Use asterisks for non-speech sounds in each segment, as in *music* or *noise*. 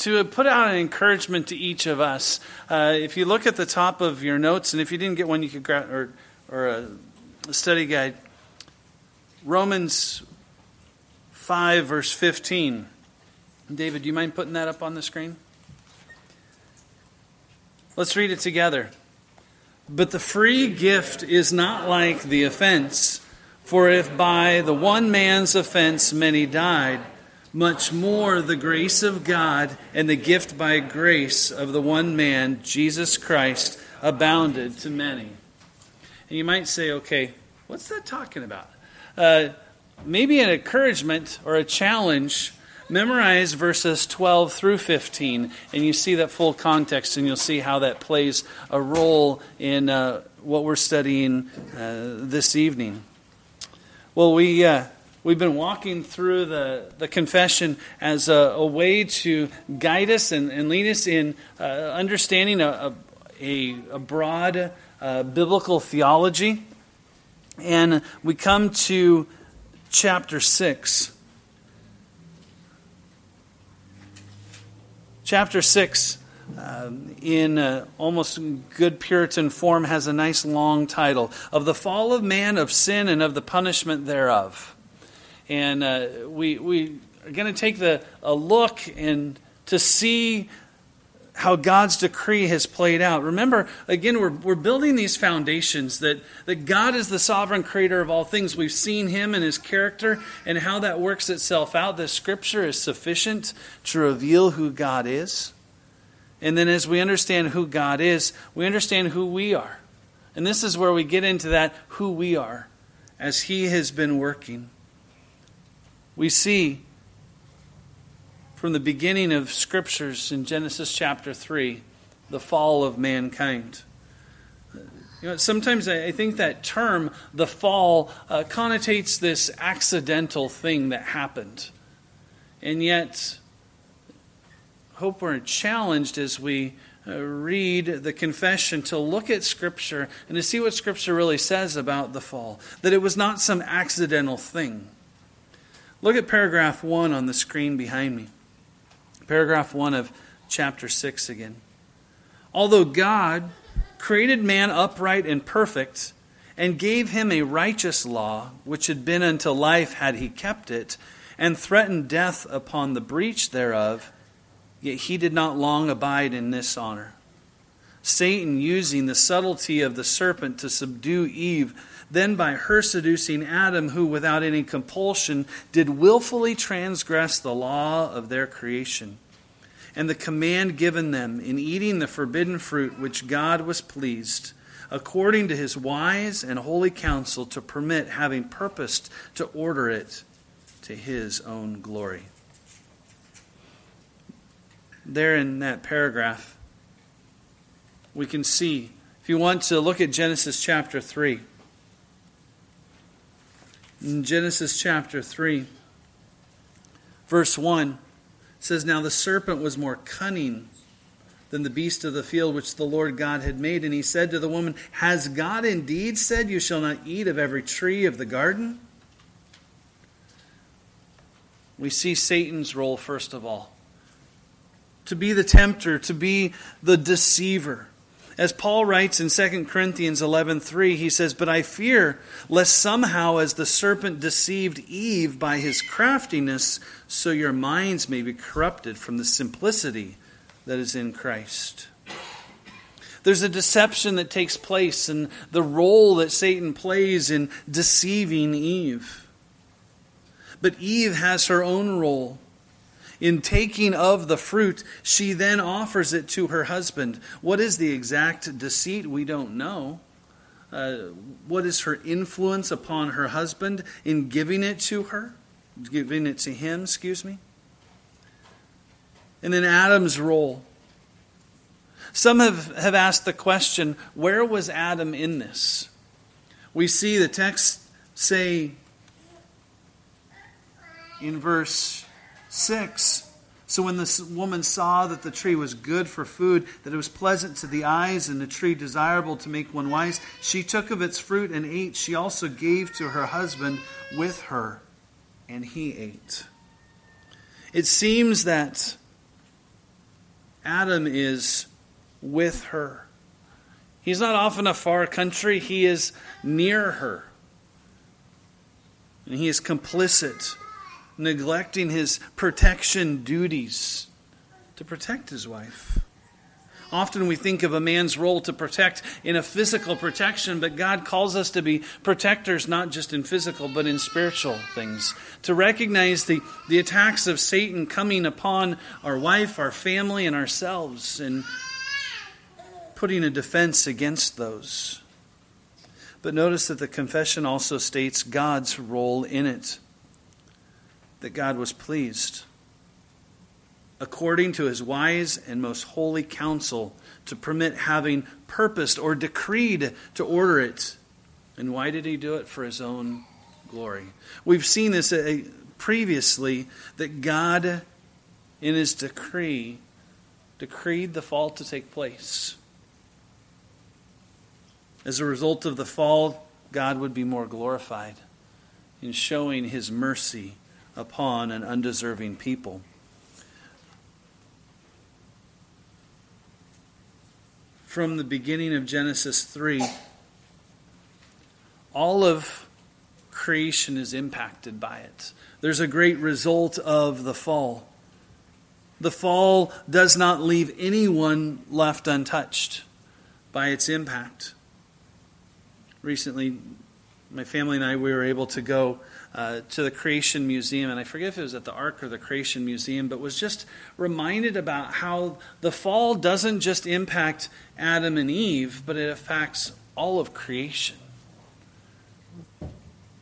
to put out an encouragement to each of us. Uh, if you look at the top of your notes, and if you didn't get one, you could grab or or a, a study guide. Romans five verse fifteen. David, do you mind putting that up on the screen? Let's read it together. But the free gift is not like the offense. For if by the one man's offense many died, much more the grace of God and the gift by grace of the one man, Jesus Christ, abounded to many. And you might say, okay, what's that talking about? Uh, maybe an encouragement or a challenge. Memorize verses 12 through 15, and you see that full context, and you'll see how that plays a role in uh, what we're studying uh, this evening. Well, we. We've been walking through the, the confession as a, a way to guide us and, and lead us in uh, understanding a, a, a broad uh, biblical theology. And we come to chapter 6. Chapter 6, uh, in uh, almost good Puritan form, has a nice long title Of the Fall of Man, of Sin, and of the Punishment Thereof and uh, we we are going to take the a look and to see how God's decree has played out. Remember, again, we're, we're building these foundations that, that God is the sovereign creator of all things. We've seen Him and His character and how that works itself out. The Scripture is sufficient to reveal who God is. And then as we understand who God is, we understand who we are. And this is where we get into that who we are as He has been working we see from the beginning of scriptures in Genesis chapter 3 the fall of mankind. You know, sometimes I think that term, the fall, uh, connotates this accidental thing that happened. And yet, hope we're challenged as we uh, read the confession to look at Scripture and to see what Scripture really says about the fall. That it was not some accidental thing. Look at paragraph 1 on the screen behind me. Paragraph 1 of chapter 6 again. Although God created man upright and perfect, and gave him a righteous law, which had been unto life had he kept it, and threatened death upon the breach thereof, yet he did not long abide in this honor. Satan, using the subtlety of the serpent to subdue Eve, then by her seducing Adam, who without any compulsion did willfully transgress the law of their creation, and the command given them in eating the forbidden fruit which God was pleased, according to his wise and holy counsel, to permit, having purposed to order it to his own glory. There in that paragraph, we can see, if you want to look at Genesis chapter 3, in Genesis chapter 3, verse 1 says, Now the serpent was more cunning than the beast of the field which the Lord God had made. And he said to the woman, Has God indeed said, You shall not eat of every tree of the garden? We see Satan's role, first of all to be the tempter, to be the deceiver. As Paul writes in 2 Corinthians 11:3, he says, "But I fear lest somehow as the serpent deceived Eve by his craftiness, so your minds may be corrupted from the simplicity that is in Christ." There's a deception that takes place and the role that Satan plays in deceiving Eve. But Eve has her own role in taking of the fruit, she then offers it to her husband. What is the exact deceit? We don't know. Uh, what is her influence upon her husband in giving it to her? Giving it to him, excuse me. And then Adam's role. Some have, have asked the question where was Adam in this? We see the text say in verse 6. So when the woman saw that the tree was good for food, that it was pleasant to the eyes, and the tree desirable to make one wise, she took of its fruit and ate. She also gave to her husband with her, and he ate. It seems that Adam is with her. He's not off in a far country, he is near her. And he is complicit, neglecting his protection duties to protect his wife. Often we think of a man's role to protect in a physical protection, but God calls us to be protectors not just in physical, but in spiritual things. To recognize the, the attacks of Satan coming upon our wife, our family, and ourselves, and putting a defense against those. But notice that the confession also states God's role in it, that God was pleased according to his wise and most holy counsel, to permit having purposed or decreed to order it. And why did he do it? For his own glory. We've seen this uh, previously that God, in his decree, decreed the fall to take place. As a result of the fall, God would be more glorified in showing his mercy upon an undeserving people. from the beginning of Genesis 3, all of creation is impacted by it. There's a great result of the fall. The fall does not leave anyone left untouched by its impact. Recently, my family and I we were able to go uh, to the Creation Museum, and I forget if it was at the Ark or the Creation Museum, but was just reminded about how the fall doesn't just impact Adam and Eve, but it affects all of creation.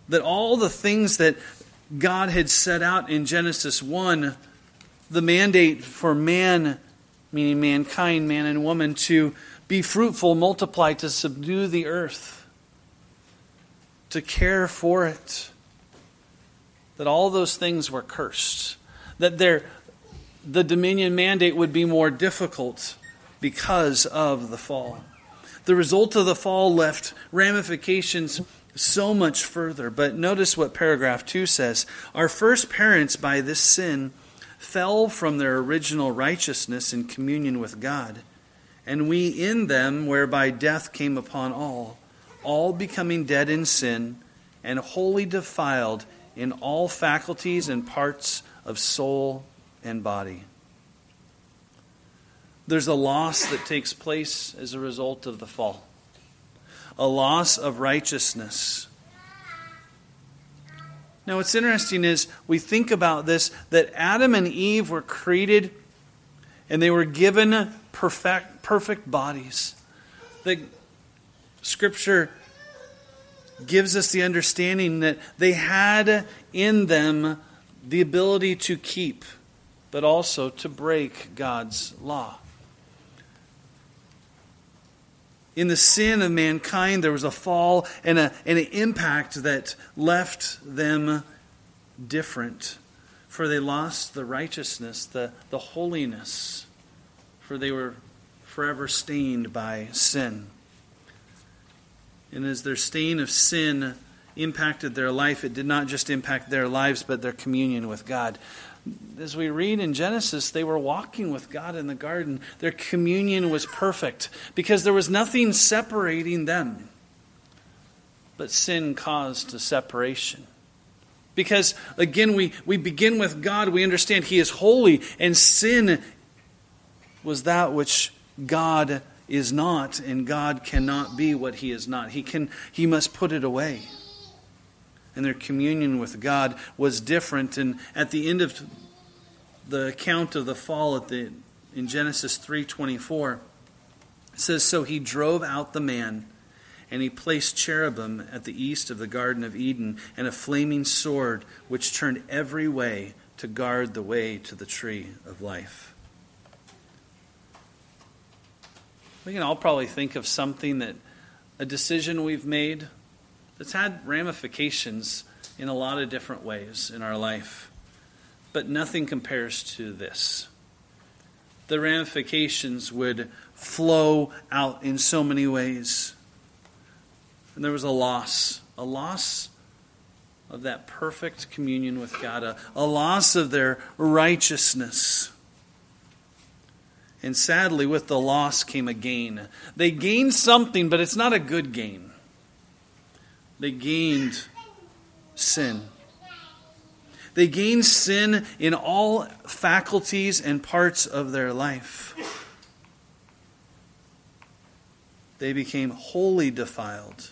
That all the things that God had set out in Genesis 1, the mandate for man, meaning mankind, man and woman, to be fruitful, multiply, to subdue the earth, to care for it that all those things were cursed, that their, the dominion mandate would be more difficult because of the fall. The result of the fall left ramifications so much further. But notice what paragraph 2 says. Our first parents, by this sin, fell from their original righteousness in communion with God, and we in them, whereby death came upon all, all becoming dead in sin and wholly defiled in all faculties and parts of soul and body. There's a loss that takes place as a result of the fall, a loss of righteousness. Now, what's interesting is we think about this that Adam and Eve were created and they were given perfect, perfect bodies. The Scripture gives us the understanding that they had in them the ability to keep, but also to break God's law. In the sin of mankind, there was a fall and, a, and an impact that left them different. For they lost the righteousness, the, the holiness, for they were forever stained by sin. And as their stain of sin impacted their life, it did not just impact their lives, but their communion with God. As we read in Genesis, they were walking with God in the garden. Their communion was perfect because there was nothing separating them. But sin caused a separation. Because, again, we, we begin with God, we understand He is holy, and sin was that which God is not, and God cannot be what he is not. He, can, he must put it away. And their communion with God was different. And at the end of the account of the fall at the, in Genesis 3.24, it says, So he drove out the man, and he placed cherubim at the east of the Garden of Eden, and a flaming sword which turned every way to guard the way to the tree of life. We can all probably think of something that a decision we've made that's had ramifications in a lot of different ways in our life. But nothing compares to this. The ramifications would flow out in so many ways. And there was a loss, a loss of that perfect communion with God, a, a loss of their righteousness. And sadly, with the loss came a gain. They gained something, but it's not a good gain. They gained sin. They gained sin in all faculties and parts of their life. They became wholly defiled.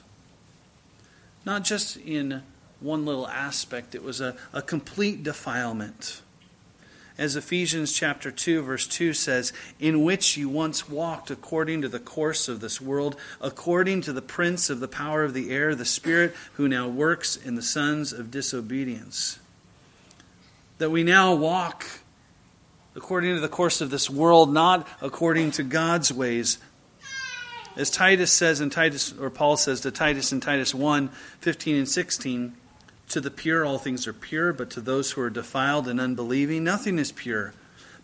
Not just in one little aspect, it was a, a complete defilement as Ephesians chapter 2 verse 2 says, in which you once walked according to the course of this world, according to the prince of the power of the air, the spirit who now works in the sons of disobedience. That we now walk according to the course of this world, not according to God's ways. As Titus says in Titus, or Paul says to Titus in Titus 1 15 and 16, to the pure, all things are pure, but to those who are defiled and unbelieving, nothing is pure.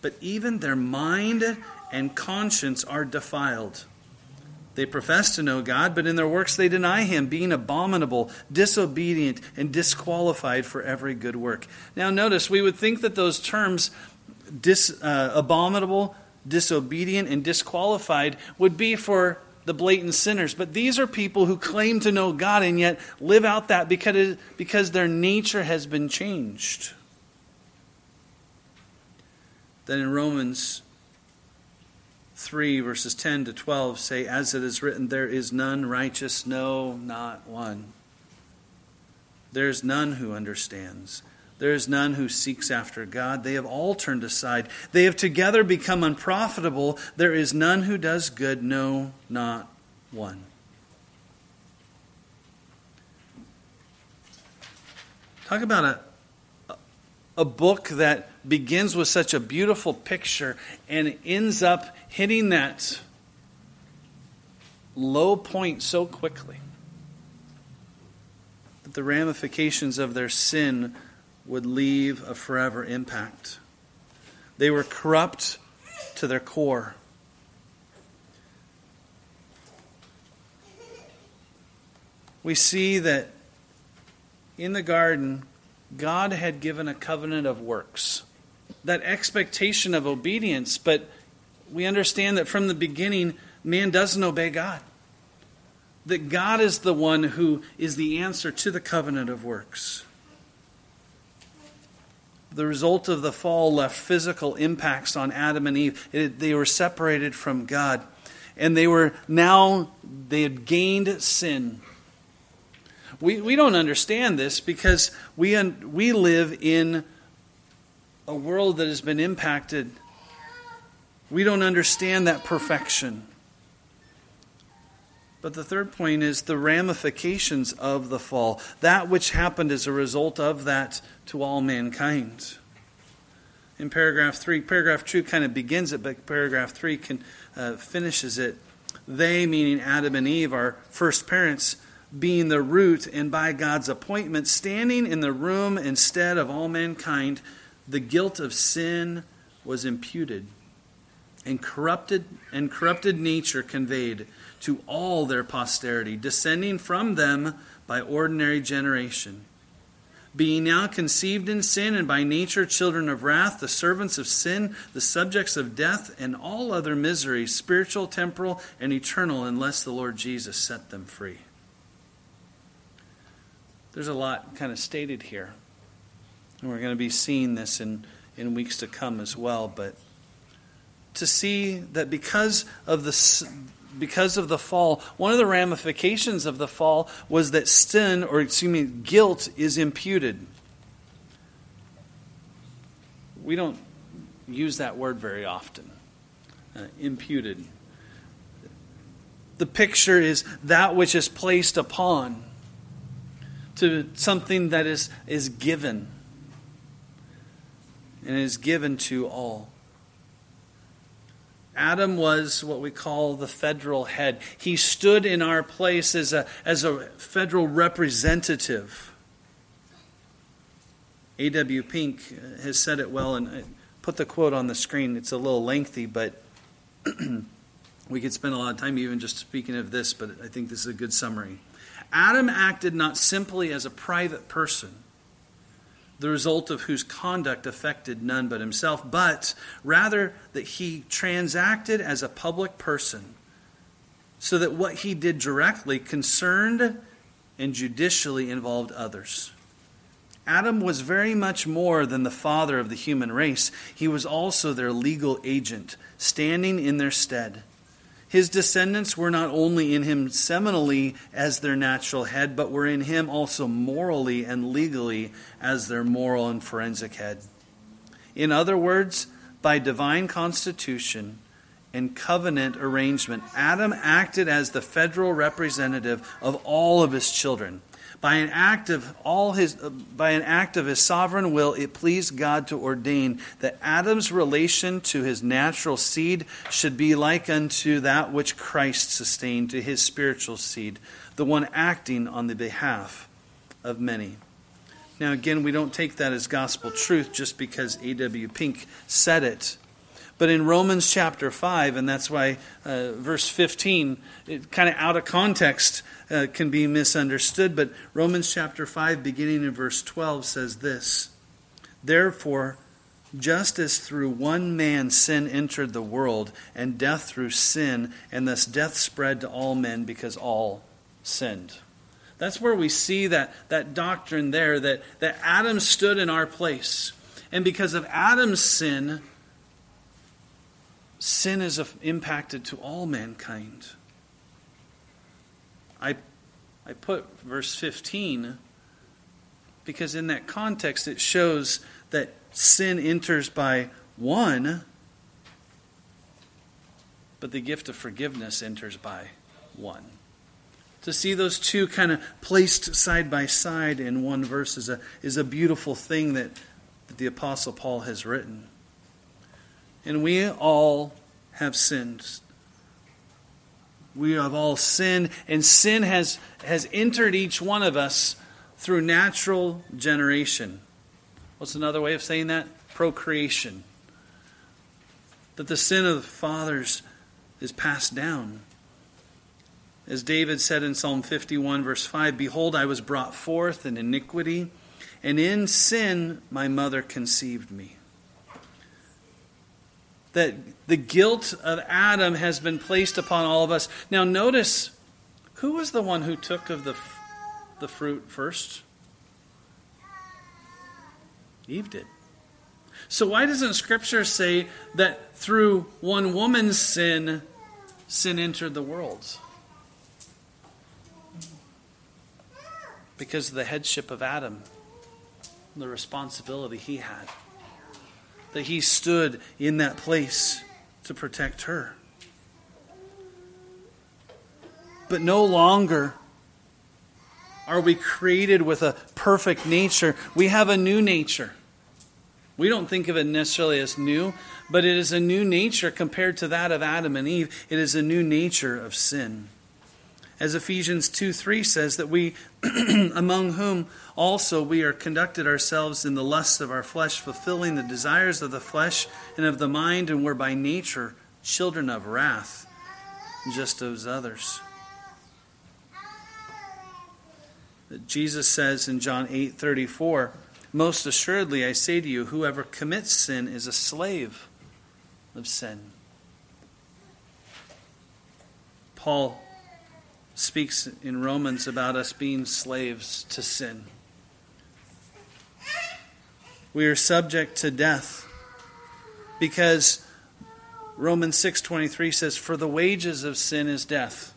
But even their mind and conscience are defiled. They profess to know God, but in their works they deny Him, being abominable, disobedient, and disqualified for every good work. Now, notice, we would think that those terms, dis, uh, abominable, disobedient, and disqualified, would be for the blatant sinners. But these are people who claim to know God and yet live out that because, because their nature has been changed. Then in Romans 3, verses 10 to 12 say, As it is written, there is none righteous, no, not one. There is none who understands. There is none who seeks after God. They have all turned aside. They have together become unprofitable. There is none who does good, no, not one. Talk about a, a book that begins with such a beautiful picture and ends up hitting that low point so quickly that the ramifications of their sin would leave a forever impact. They were corrupt to their core. We see that in the garden, God had given a covenant of works, that expectation of obedience, but we understand that from the beginning, man doesn't obey God. That God is the one who is the answer to the covenant of works the result of the fall left physical impacts on Adam and Eve. It, they were separated from God. And they were now, they had gained sin. We, we don't understand this because we, we live in a world that has been impacted. We don't understand that perfection. But the third point is the ramifications of the fall, that which happened as a result of that to all mankind. In paragraph 3, paragraph 2 kind of begins it, but paragraph 3 can, uh, finishes it. They, meaning Adam and Eve, our first parents, being the root and by God's appointment, standing in the room instead of all mankind, the guilt of sin was imputed and corrupted and corrupted nature conveyed to all their posterity, descending from them by ordinary generation. Being now conceived in sin and by nature children of wrath, the servants of sin, the subjects of death, and all other miseries, spiritual, temporal, and eternal, unless the Lord Jesus set them free. There's a lot kind of stated here. And we're going to be seeing this in, in weeks to come as well. But to see that because of the because of the fall, one of the ramifications of the fall was that sin, or excuse me, guilt is imputed. We don't use that word very often. Uh, imputed. The picture is that which is placed upon to something that is, is given and is given to all. Adam was what we call the federal head. He stood in our place as a, as a federal representative. A.W. Pink has said it well, and I put the quote on the screen. It's a little lengthy, but *clears throat* we could spend a lot of time even just speaking of this, but I think this is a good summary. Adam acted not simply as a private person the result of whose conduct affected none but himself, but rather that he transacted as a public person, so that what he did directly concerned and judicially involved others. Adam was very much more than the father of the human race. He was also their legal agent, standing in their stead. His descendants were not only in him seminally as their natural head, but were in him also morally and legally as their moral and forensic head. In other words, by divine constitution and covenant arrangement, Adam acted as the federal representative of all of his children by an act of all his by an act of his sovereign will it pleased God to ordain that Adam's relation to his natural seed should be like unto that which Christ sustained to his spiritual seed the one acting on the behalf of many now again we don't take that as gospel truth just because A.W. Pink said it but in Romans chapter 5, and that's why uh, verse 15, it kind of out of context uh, can be misunderstood. But Romans chapter 5, beginning in verse 12, says this Therefore, just as through one man sin entered the world, and death through sin, and thus death spread to all men because all sinned. That's where we see that, that doctrine there that, that Adam stood in our place. And because of Adam's sin, sin is impacted to all mankind. I, I put verse 15 because in that context it shows that sin enters by one, but the gift of forgiveness enters by one. To see those two kind of placed side by side in one verse is a, is a beautiful thing that, that the Apostle Paul has written. And we all have sinned. We have all sinned, and sin has, has entered each one of us through natural generation. What's another way of saying that? Procreation. That the sin of the fathers is passed down. As David said in Psalm 51, verse 5 Behold, I was brought forth in iniquity, and in sin my mother conceived me that the guilt of Adam has been placed upon all of us. Now, notice who was the one who took of the, the fruit first? Eve did. So, why doesn't Scripture say that through one woman's sin, sin entered the world? Because of the headship of Adam, the responsibility he had that he stood in that place to protect her. But no longer are we created with a perfect nature. We have a new nature. We don't think of it necessarily as new, but it is a new nature compared to that of Adam and Eve. It is a new nature of sin. As Ephesians 2 3 says, that we, *clears throat* among whom also we are conducted ourselves in the lusts of our flesh, fulfilling the desires of the flesh and of the mind, and were by nature children of wrath, just as others. Jesus says in John 8 34, Most assuredly I say to you, whoever commits sin is a slave of sin. Paul speaks in Romans about us being slaves to sin. We are subject to death because Romans 6:23 says for the wages of sin is death.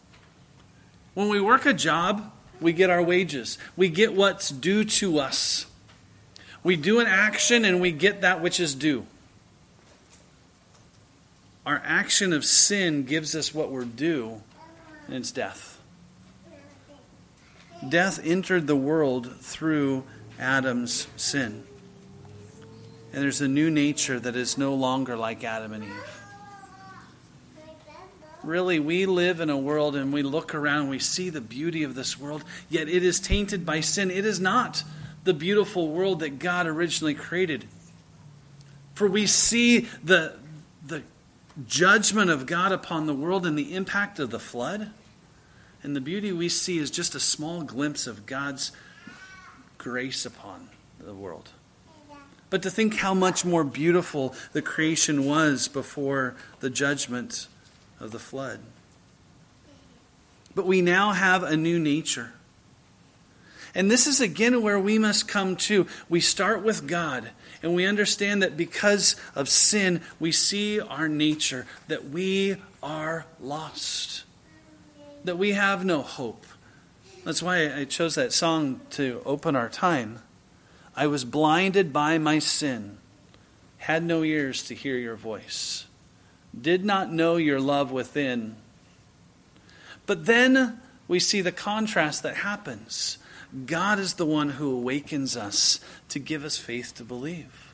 When we work a job, we get our wages. We get what's due to us. We do an action and we get that which is due. Our action of sin gives us what we're due, and it's death death entered the world through Adam's sin. And there's a new nature that is no longer like Adam and Eve. Really, we live in a world and we look around, we see the beauty of this world, yet it is tainted by sin. It is not the beautiful world that God originally created. For we see the, the judgment of God upon the world and the impact of the flood. And the beauty we see is just a small glimpse of God's grace upon the world. but to think how much more beautiful the creation was before the judgment of the flood. But we now have a new nature. And this is again where we must come to. We start with God, and we understand that because of sin, we see our nature, that we are lost, that we have no hope. That's why I chose that song to open our time. I was blinded by my sin, had no ears to hear your voice, did not know your love within. But then we see the contrast that happens. God is the one who awakens us to give us faith to believe.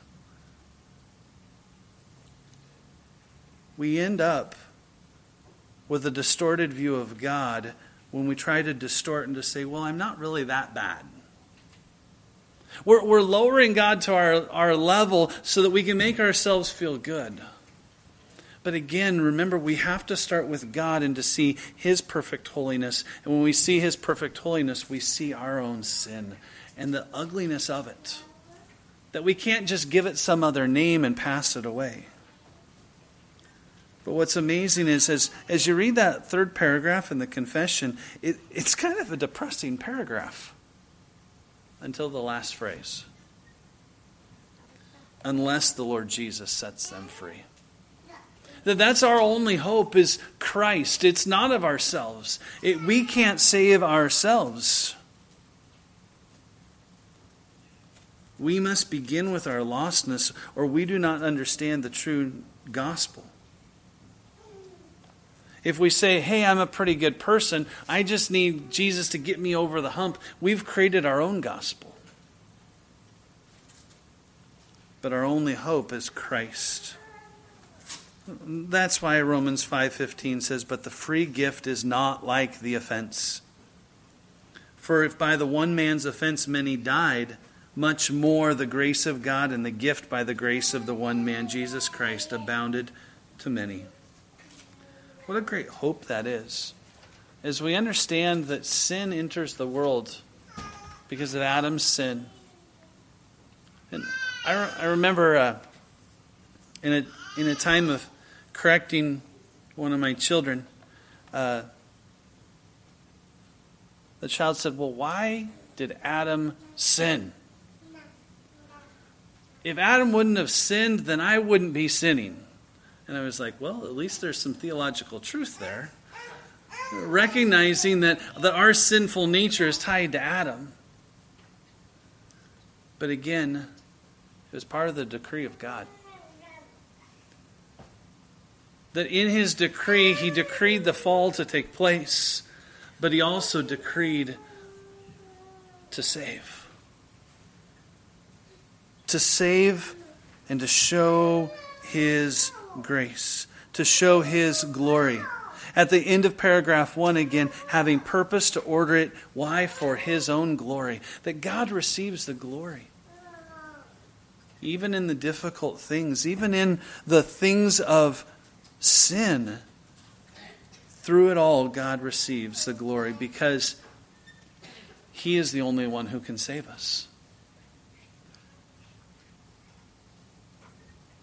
We end up with a distorted view of God when we try to distort and to say, well, I'm not really that bad. We're, we're lowering God to our, our level so that we can make ourselves feel good. But again, remember, we have to start with God and to see His perfect holiness. And when we see His perfect holiness, we see our own sin and the ugliness of it. That we can't just give it some other name and pass it away. But what's amazing is as, as you read that third paragraph in the confession, it, it's kind of a depressing paragraph until the last phrase. Unless the Lord Jesus sets them free that that's our only hope is Christ. It's not of ourselves. It, we can't save ourselves. We must begin with our lostness, or we do not understand the true gospel. If we say, hey, I'm a pretty good person, I just need Jesus to get me over the hump, we've created our own gospel. But our only hope is Christ. That's why Romans 5:15 says, "But the free gift is not like the offense. For if by the one man's offense many died, much more the grace of God and the gift by the grace of the one man Jesus Christ abounded to many." What a great hope that is. As we understand that sin enters the world because of Adam's sin. And I, I remember uh, in a in a time of correcting one of my children, uh, the child said, Well, why did Adam sin? If Adam wouldn't have sinned, then I wouldn't be sinning. And I was like, Well, at least there's some theological truth there. Recognizing that, that our sinful nature is tied to Adam. But again, it was part of the decree of God that in his decree, he decreed the fall to take place, but he also decreed to save. To save and to show his grace, to show his glory. At the end of paragraph one, again, having purpose to order it. Why? For his own glory. That God receives the glory. Even in the difficult things, even in the things of sin, through it all, God receives the glory because He is the only one who can save us.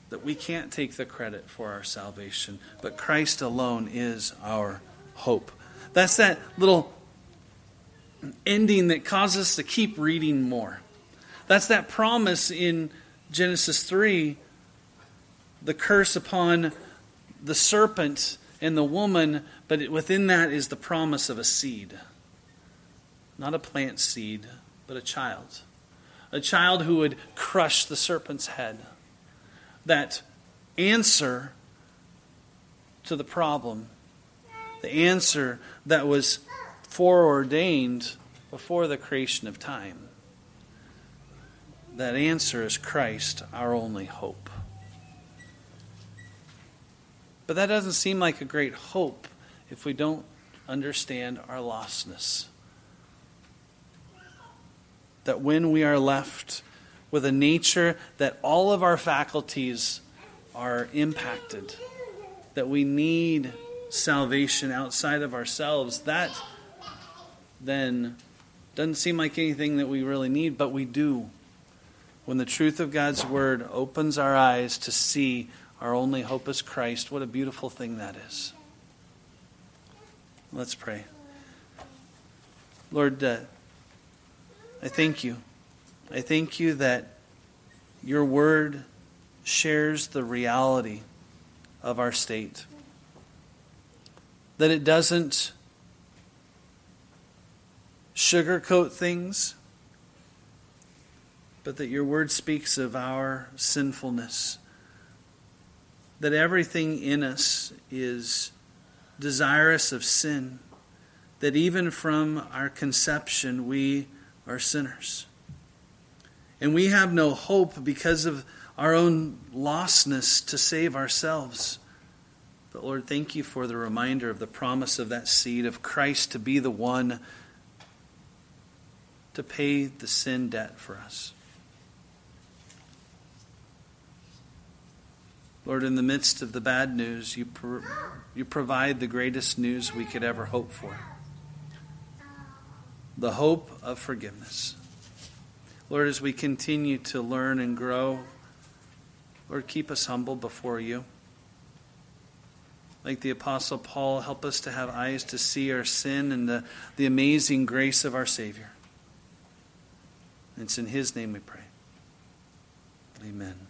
That we can't take the credit for our salvation, but Christ alone is our hope. That's that little ending that causes us to keep reading more. That's that promise in Genesis 3 the curse upon the serpent and the woman, but within that is the promise of a seed. Not a plant seed, but a child. A child who would crush the serpent's head. That answer to the problem, the answer that was foreordained before the creation of time. That answer is Christ, our only hope. But that doesn't seem like a great hope if we don't understand our lostness. That when we are left with a nature that all of our faculties are impacted, that we need salvation outside of ourselves, that then doesn't seem like anything that we really need, but we do when the truth of God's word opens our eyes to see our only hope is Christ, what a beautiful thing that is. Let's pray. Lord, uh, I thank you. I thank you that your word shares the reality of our state. That it doesn't sugarcoat things, but that your word speaks of our sinfulness. That everything in us is desirous of sin. That even from our conception, we are sinners. And we have no hope because of our own lostness to save ourselves. But Lord, thank you for the reminder of the promise of that seed of Christ to be the one to pay the sin debt for us. Lord, in the midst of the bad news, you, pro- you provide the greatest news we could ever hope for the hope of forgiveness. Lord, as we continue to learn and grow, Lord, keep us humble before you. Like the Apostle Paul, help us to have eyes to see our sin and the, the amazing grace of our Savior. It's in His name we pray. Amen.